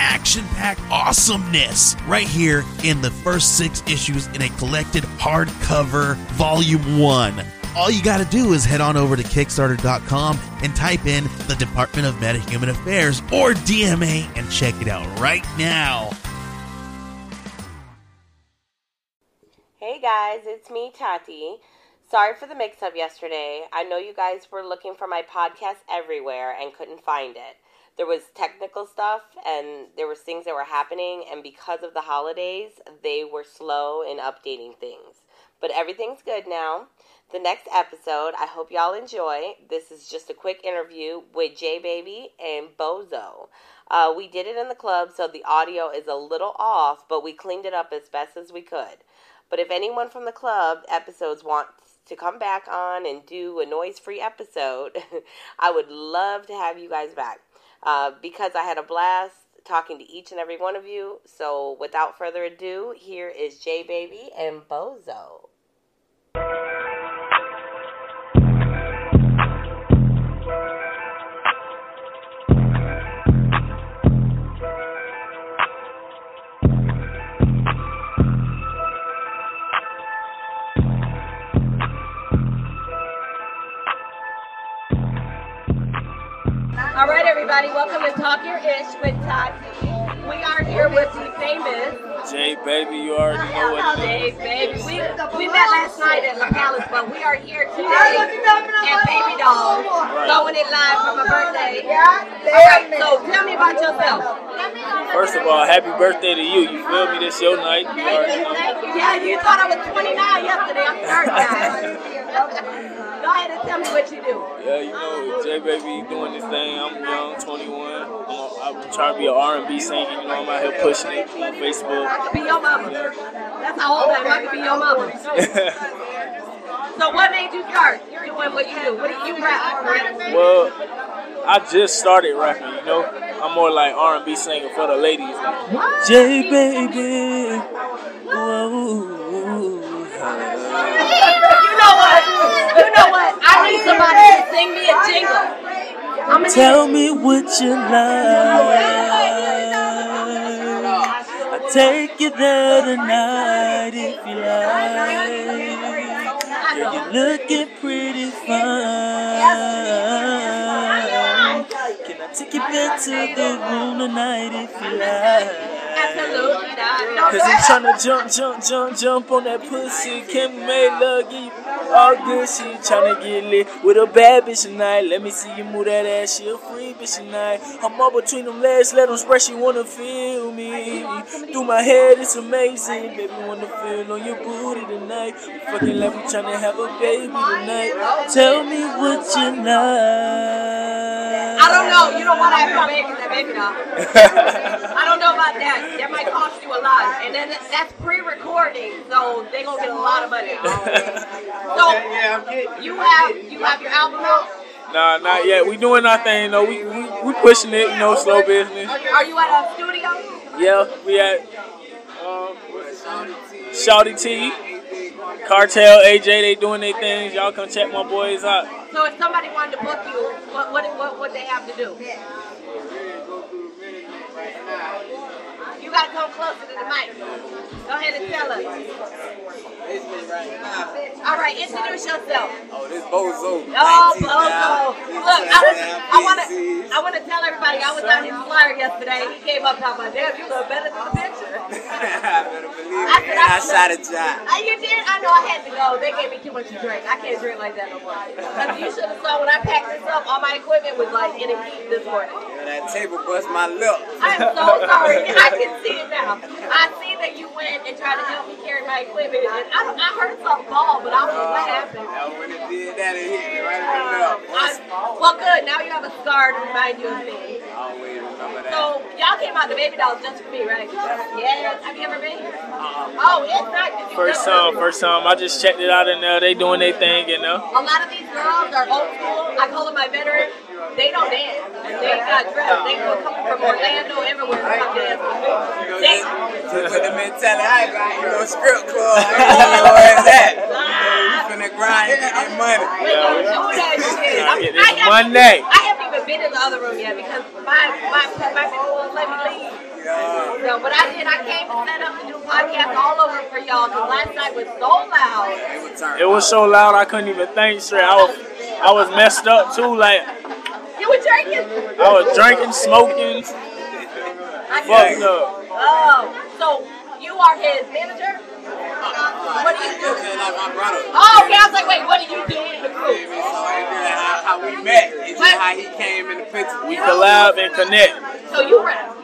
action packed awesomeness right here in the first six issues in a collected hardcover volume one. All you got to do is head on over to Kickstarter.com and type in the Department of Metahuman Affairs or DMA and check it out right now. Hey guys, it's me, Tati. Sorry for the mix up yesterday. I know you guys were looking for my podcast everywhere and couldn't find it there was technical stuff and there was things that were happening and because of the holidays they were slow in updating things. But everything's good now. The next episode i hope y'all enjoy. This is just a quick interview with j baby and bozo. Uh, we did it in the club so the audio is a little off but we cleaned it up as best as we could. But if anyone from the club episodes wants to come back on and do a noise free episode i would love to have you guys back uh, because I had a blast talking to each and every one of you. So without further ado, here is J Baby and Bozo. Everybody, welcome to Talk Your Ish with Tati. We are here with the famous Jay Baby. You already know what Jay Baby. We, we met last night at La Palace, but we are here today at Baby Doll, throwing it live for my birthday. All right, so tell me about yourself. First of all, happy birthday to you. You feel me? This your night. You Thank you, thank you. Yeah, you thought I was 29 yesterday. I'm 30 Go ahead and tell me what you do. Yeah, you know, J Baby doing this thing. I'm young, 21. I'm, I'm trying to be an R&B singer. You know, I'm out here pushing it on Facebook. I could be your mama. That's how old I am. I could be your mama. so what made you start You're doing what you do? What do you rap? well, I just started rapping. You know, I'm more like R&B singer for the ladies. J Baby. Whoa. You know what? I need somebody to sing me a jingle. I'm Tell me what you like. I'll take you there tonight if you like. Yeah, you're looking pretty fine. Can I take you back to the room tonight if you like? Cause I'm tryna jump, jump, jump, jump on that pussy. We make love, you all good shit. Tryna get lit with a bad bitch tonight. Let me see you move that ass, she a free bitch tonight. I'm all between them legs, let them spread, she wanna feel me. Through my head, it's amazing. Baby, wanna feel on your booty tonight. Fucking like we tryna have a baby tonight. Tell me what you like. I don't know. You don't want to have no baby, that baby doll. I don't know about that. That might cost you a lot, and then that's pre-recording, so they gonna get a lot of money. So you have you have your album out. Nah, not yet. We doing our thing though. We we, we pushing it, you know, slow business. Are you at a studio? Yeah, we at um, Shouty T, Cartel, AJ. They doing their things. Y'all come check my boys out. So if somebody wanted to book you, what what what would they have to do? You gotta come closer to the mic. Go ahead and tell us. All right, introduce yourself. Oh, this Bozo. Oh, Bozo. Look, I, was, I wanna, I wanna tell everybody I was on his flyer yesterday. He came up talking about, damn, you look better than the picture. better believe I it. I I- shot a job. Uh, you did? I know I had to go. They gave me too much to drink. I can't drink like that no more. Because you should have saw when I packed this up, all my equipment was like in a heat this morning. That table bust my lip. I am so sorry. I can see it now. I see that you went and tried to help me carry my equipment. And I, I heard something fall, but I don't know what happened. I would have did that and hit me right in the lip. Well, good. Now you have a scar to remind you of me. Always remember that. So y'all came out the baby dolls just for me, right? Yes. Have you ever been here? Oh, it's nice. Did you First go? time, first time. I just checked it out and there. They doing their thing, you know. A lot of these girls are old school. I call them my veterans. They don't dance. They got dressed. They go come from Orlando, everywhere to come dance. You know, They, just with the mentality, I ain't got you know strip club. I ain't know where it's at. You finna grind and get that money. we gonna do that shit. Gotta get I this haven't- Monday. I haven't even been in the other room yet because my my my people won't let me leave. Yeah. No, but I did. I came to set up to do podcasts all over for y'all because last night was so loud. It was turned It was so loud I couldn't even think straight. I was, I was messed up too. Like You were drinking? I was drinking, smoking, fucked up. Oh, so you are his manager? What do you do? Just like my brother. Oh, okay. I was like, wait, what are you doing in the group? feel me? So it's really how, how we met. It's just how he came in the picture. We collab and connect. So you rap.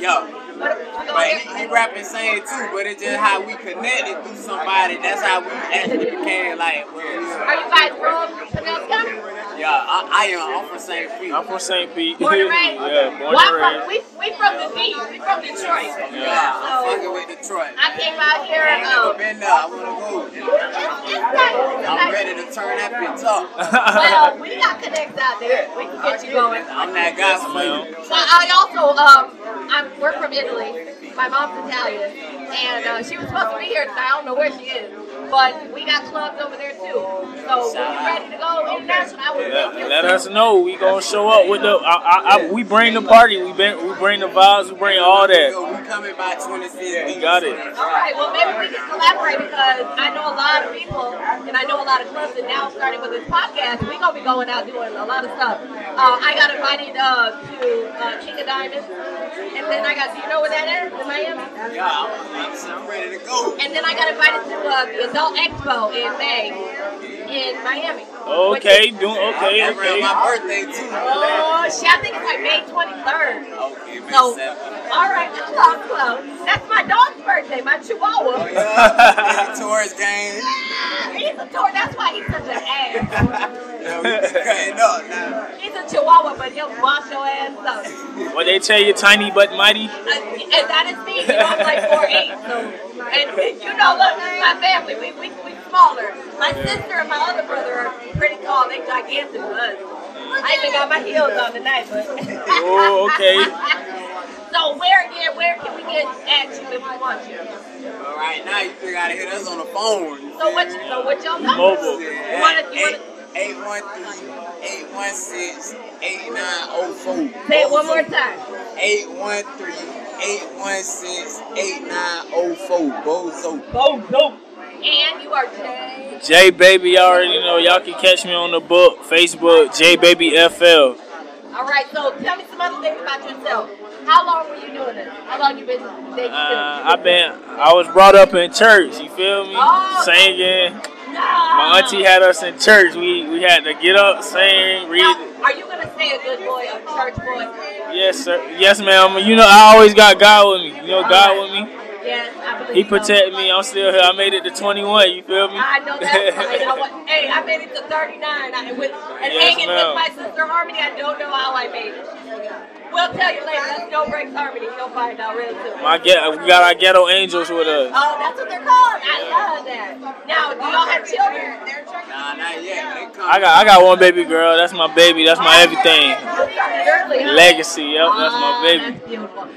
Yo. What, But he, he rap and sing too, but it's just how we connected through somebody. That's how we actually became like, well, Are you guys from Pinellas yeah, I, I am. I'm from St. Pete. I'm from St. Pete. Born and raised? yeah, born Well, I'm and from, we, we from the D. We from Detroit. Yeah, I'm fucking with Detroit. I came out here. I ain't never Um, been there. I wanna go. it's, it's nice. I'm ready to turn that bitch up. Well, we got connects out there. We can get you going. I'm that guy for you. So I also um I'm we're from Italy. My mom's Italian, and uh, she was supposed to be here tonight. I don't know where she is, but we got clubs over there too. So when you ready to go international, I would Let, make you. let us know. We gonna show up with the. I, I, I, we bring the party. We bring, we bring the vibes. We bring all that. Yo, we coming by 26. We got it. All right, well maybe we can collaborate because I know a lot of people and I know a lot of clubs, and now starting with this podcast, we gonna be going out doing a lot of stuff. Uh, I got invited uh, to uh, King of Diamonds, and then I got. Do you know where that is in Miami? Yeah, I'm, I'm, I'm ready to go. And then I got invited to uh, the Adult Expo in May in Miami. Okay, Which is- doing okay, That's okay. my birthday too. Oh, shit, I think it's like May 23rd. Okay, May So, 7th. all right, close, close. That's my dog's birthday, my Chihuahua. Oh, yeah, any tourist game. He's a Taurus. That's why he's such an ass. Yeah, we cutting up now. He's a Chihuahua, but he'll wash your ass up. What they tell you, tiny but mighty. Uh, and that is me. You know, I'm like 4'8", so. And you know, look, my family. We, we, we smaller. My sister and my other brother are pretty tall. They gigantic to us. I even got my heels on tonight, but. Oh, okay. so where again? Where can we get at you if we want you? All right, now you still gotta hit us on the phone. So what? You, so what y'all know? Mobile. You wanna? You wanna? 813 816 8904. Say it one more time. 813 816 8904. Bozo. Bozo. And you are Jay. J Baby, y'all already know. Y'all can catch me on the book, Facebook, J Baby FL. All right. So tell me some other things about yourself. How long were you doing this? How long you been? Uh, I've been, I was brought up in church. You feel me? Oh. Singing. My auntie had us in church. We we had to get up, sing, read. Now, are you gonna stay a good boy, a church boy? Yes, sir. Yes, ma'am. You know, I always got God with me. You know, God with me. Yes, I believe He so. protected me. I'm still here. I made it to 21. You feel me? I know that's right. I wa- hey, I made it to 39. I, with, and Yes, hanging ma'am. with my sister Harmony, I don't know how I made it. We'll tell you later. That's No Breaks Harmony. You'll find out real soon. My get, we got our ghetto angels with us. Oh, that's what they're called. I love that. Now, do y'all have children? Nah, not yet. I got I got one baby girl. That's my baby. That's my oh, everything. Legacy. Yep, that's my Oh, baby. That's beautiful.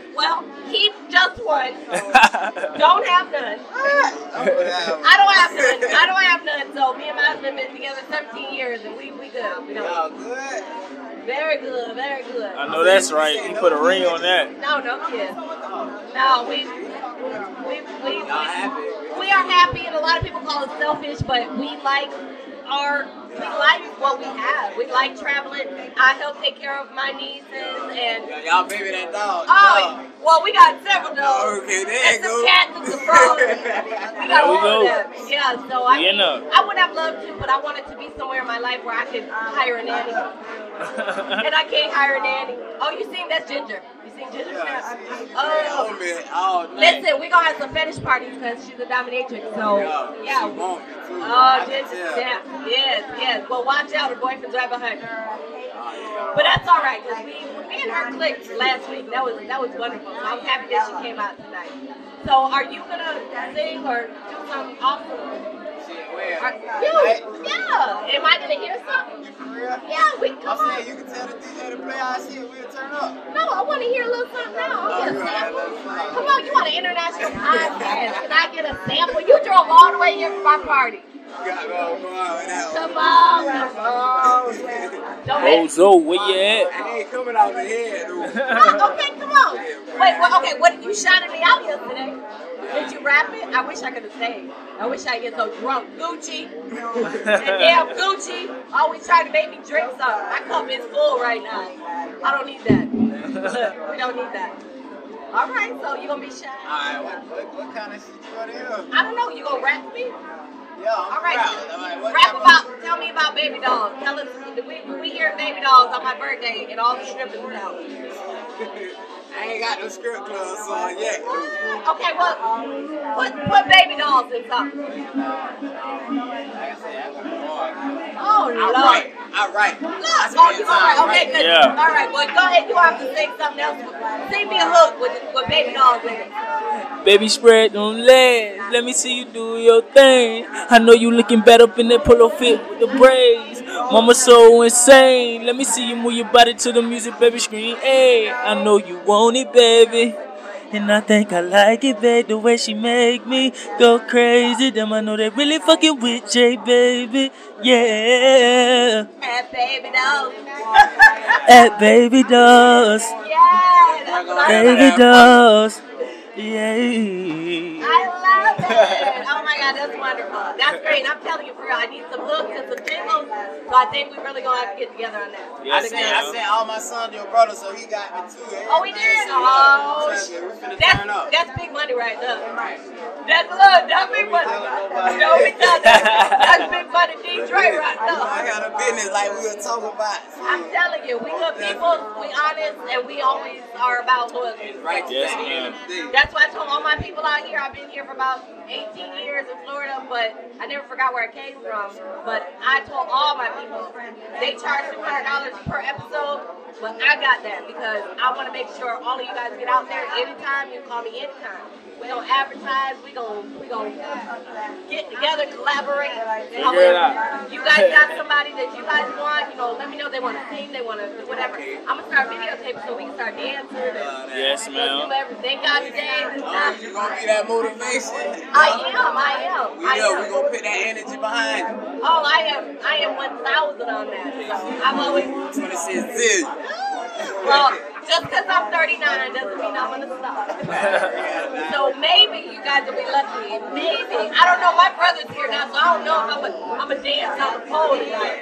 Well, keep just one. Don't have none. Oh, I don't have none. I don't have none. So me and my husband been together 17 years, and we we good. Oh, we don't. Y'all good? Very good. Very good. I know that's right. He put a ring on that. No, no kids. No, we we we Y'all we, we are happy, and a lot of people call it selfish, but we like our we like what we have. We like traveling. I help take care of my nieces and. Y'all- Y'all baby that dog. Oh, well, we got several dogs. Oh, okay, there And you some cats and some frogs. We got There we all go. of them. Yeah, so I, You know. I would have loved to, but I wanted to be somewhere in my life where I could hire a nanny. And I can't hire a nanny. Oh, you seen that's Ginger. You seen Ginger? Oh. Oh, man. Oh, man. Listen, we're going to have some fetish parties because she's a dominatrix. So, Yeah. yeah. She want me too. Oh, Ginger. Yeah. Yes, yes. Well, watch out. Her boyfriend's right behind her. But that's all right because we, me and her clicked last week. That was that was wonderful. So I'm happy that she came out tonight. So are you gonna sing or do something awesome? Where? Are, you, yeah. Am I gonna hear something? Yeah, we I'm come on. saying you can tell the DJ to play our shit, we'll turn up. No, I want to hear a little something now. Oh, I'll get a wanna have a sample. sample? Come on, you want an international podcast? Can I get a sample? You drove all the way here for my party. You got to go, go on with that one. Come on, come on. Bozo, where you at? I ain't coming out the head, though. Oh, okay, come on. Wait, well, okay, what you shouted me out yesterday? Did you rap it? I wish I could have stayed. I wish I get so drunk. Gucci. and damn Gucci always trying to make me drink something. My cup is full right now. I don't need that. we don't need that. All right, so you gonna be shy? Alright, what, what, what kind of shit you want to hear? I don't know. You gonna rap me? Yeah, I'm All right. proud. Rap about. Tell me about baby dolls. Tell us. We we hear baby dolls on my birthday and all the strippers were out. I ain't got no script club song yet. Okay, well, put put baby dolls in something. Like I said, oh, I got hard. Oh write. I write. Look, oh, you all right, okay, good. Yeah. All right, well, go ahead. You have to sing something else. Sing me a hook with with baby dolls in it. Baby, spread them legs. Let me see you do your thing. I know you looking better up in that polo fit with the braids. Mama so insane. Let me see you move your body to the music, baby. Scream, hey. I know you want it, baby. And I think I like it, babe, the way she make me go crazy. Them I know they really fucking with Jay, baby. Yeah. And baby dolls. At baby dolls. yeah, that's what I Baby dolls. Yeah. I love it. Oh that's wonderful. That's great. I'm telling you for real, I need some hooks and some jingles. So I think we're really gonna have to get together on that. I Yes, sent, I sent all my son to your brother, so he got me too. Oh, we did. Oh, Trust we finna that's that's big money right there. That's love. that's big money. nobody. Don't be telling that. That's big money, Detroit right now. I got a business like we were talking about. I'm telling you, we good people, we honest, and we always are about loyalty. Right Yes, at the end ma'am. of the day. That's why I told all my people out here, I've been here for about 18 years in Florida, but I never forgot where I came from. But I told all my people, they charge $200 per episode, but I got that because I want to make sure all of you guys get out there anytime. You call me anytime. We gonna advertise. We gonna we gonna get together, collaborate. Figure it out. You guys got somebody that you guys want. You know, let me know they want to sing, they want to do whatever. I'm gonna start videotaping so we can start dancing. and Yes, ma'am. everything God today. Oh, you gonna be that motivation? I am, I am, We I know we am. gonna put that energy behind it. Oh, I am, I am 1,000 on that. I'm always, 26 zillion. well, just because I'm 39 doesn't mean I'm gonna stop. So maybe you guys will be lucky. Maybe. I don't know. My brother's here now, so I don't know if I'm a, I'm a dance on the pole tonight.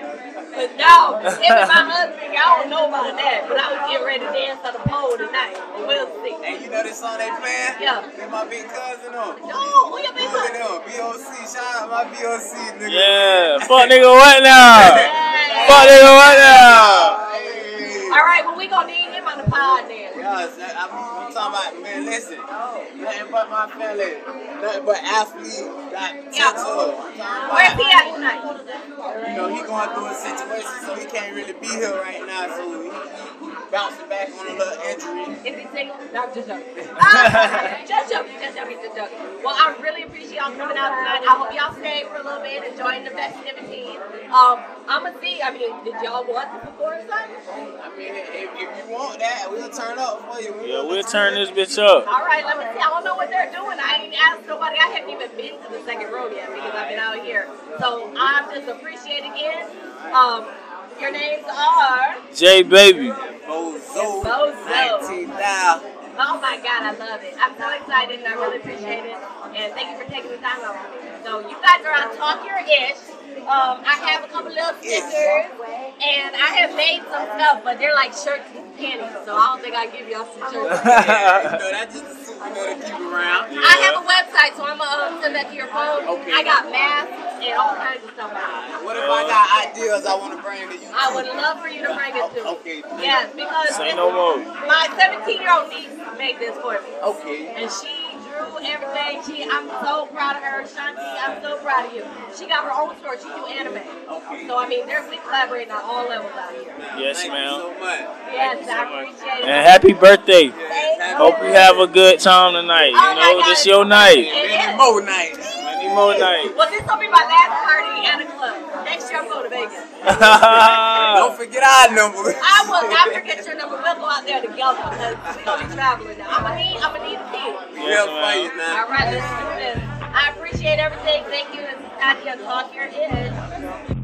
But no, him and my husband, I don't know about that. But I was getting ready to dance on the pole tonight. We'll see. And you know this song they playing? Yeah. They my big cousin on. No, who you been Look at BOC, shout out my BOC nigga. Yeah. Fuck nigga, what now? Fuck nigga, what now? Hey. All right, well, we gonna need him on the pod. Yes, I'm, I'm talking about, man, listen. Nothing but my family. Nothing but athlete. Got Yeah. tattoo. Where's he at tonight? you know, he going through a situation, so he can't really be here right now. So he, he bouncing back on a little injury. Is he single? No, I'm just joking. Ah, just joking, just joking, just joking. Well, I really appreciate y'all coming out tonight. I hope y'all stay for a little bit, enjoying the festivities. Um, I'm gonna see. I mean, did y'all want to perform something? I mean, if, if you want that, we'll turn up for you. Yeah, we'll turn this bitch up. All right, let me see. I don't know what they're doing. I ain't asked nobody. I haven't even been to the second row yet because I've been out here. So I'm just appreciating it. Um, your names are. J baby. Bozo. Bozo. 19,000. Oh my God, I love it. I'm so excited and I really appreciate it. And thank you for taking the time out. So you guys are on Talk Your Ish. Um, I have a couple little stickers and I have made some stuff, but they're like shirts and panties. So I don't think I give y'all some shirts. Yeah, that's just a suit we know to keep around. I have a website, so I'm gonna um, send that to your phone. Okay. I got masks and all kinds of stuff. on. What if I got ideas I want to bring to you? I would love for you to bring it to me. Okay. Yes, because Say no more. my 17 year old niece made this for me. Okay. And she drew everything. She, I'm so proud of her. Shanti, I'm so proud of you. She got her own store. She do anime. So I mean, there's we collaborating on all levels out here. Yes, Thank you ma'am. so much. Yes, I appreciate it. And happy birthday. Thank. Hope you have a good time tonight. Oh You know, God. this your night. It Many is. more nights. Many more nights. Well, this will be my last party at a club. Next year I'm going to Vegas. Don't forget our number. I will not forget your number. We'll go out there together because we're gonna be traveling now. I'm gonna need, I'm gonna need a key. Yes, Real for ma'am. you now. All right, let's do this. I appreciate everything. Thank you. This is Nadia. Talk your head.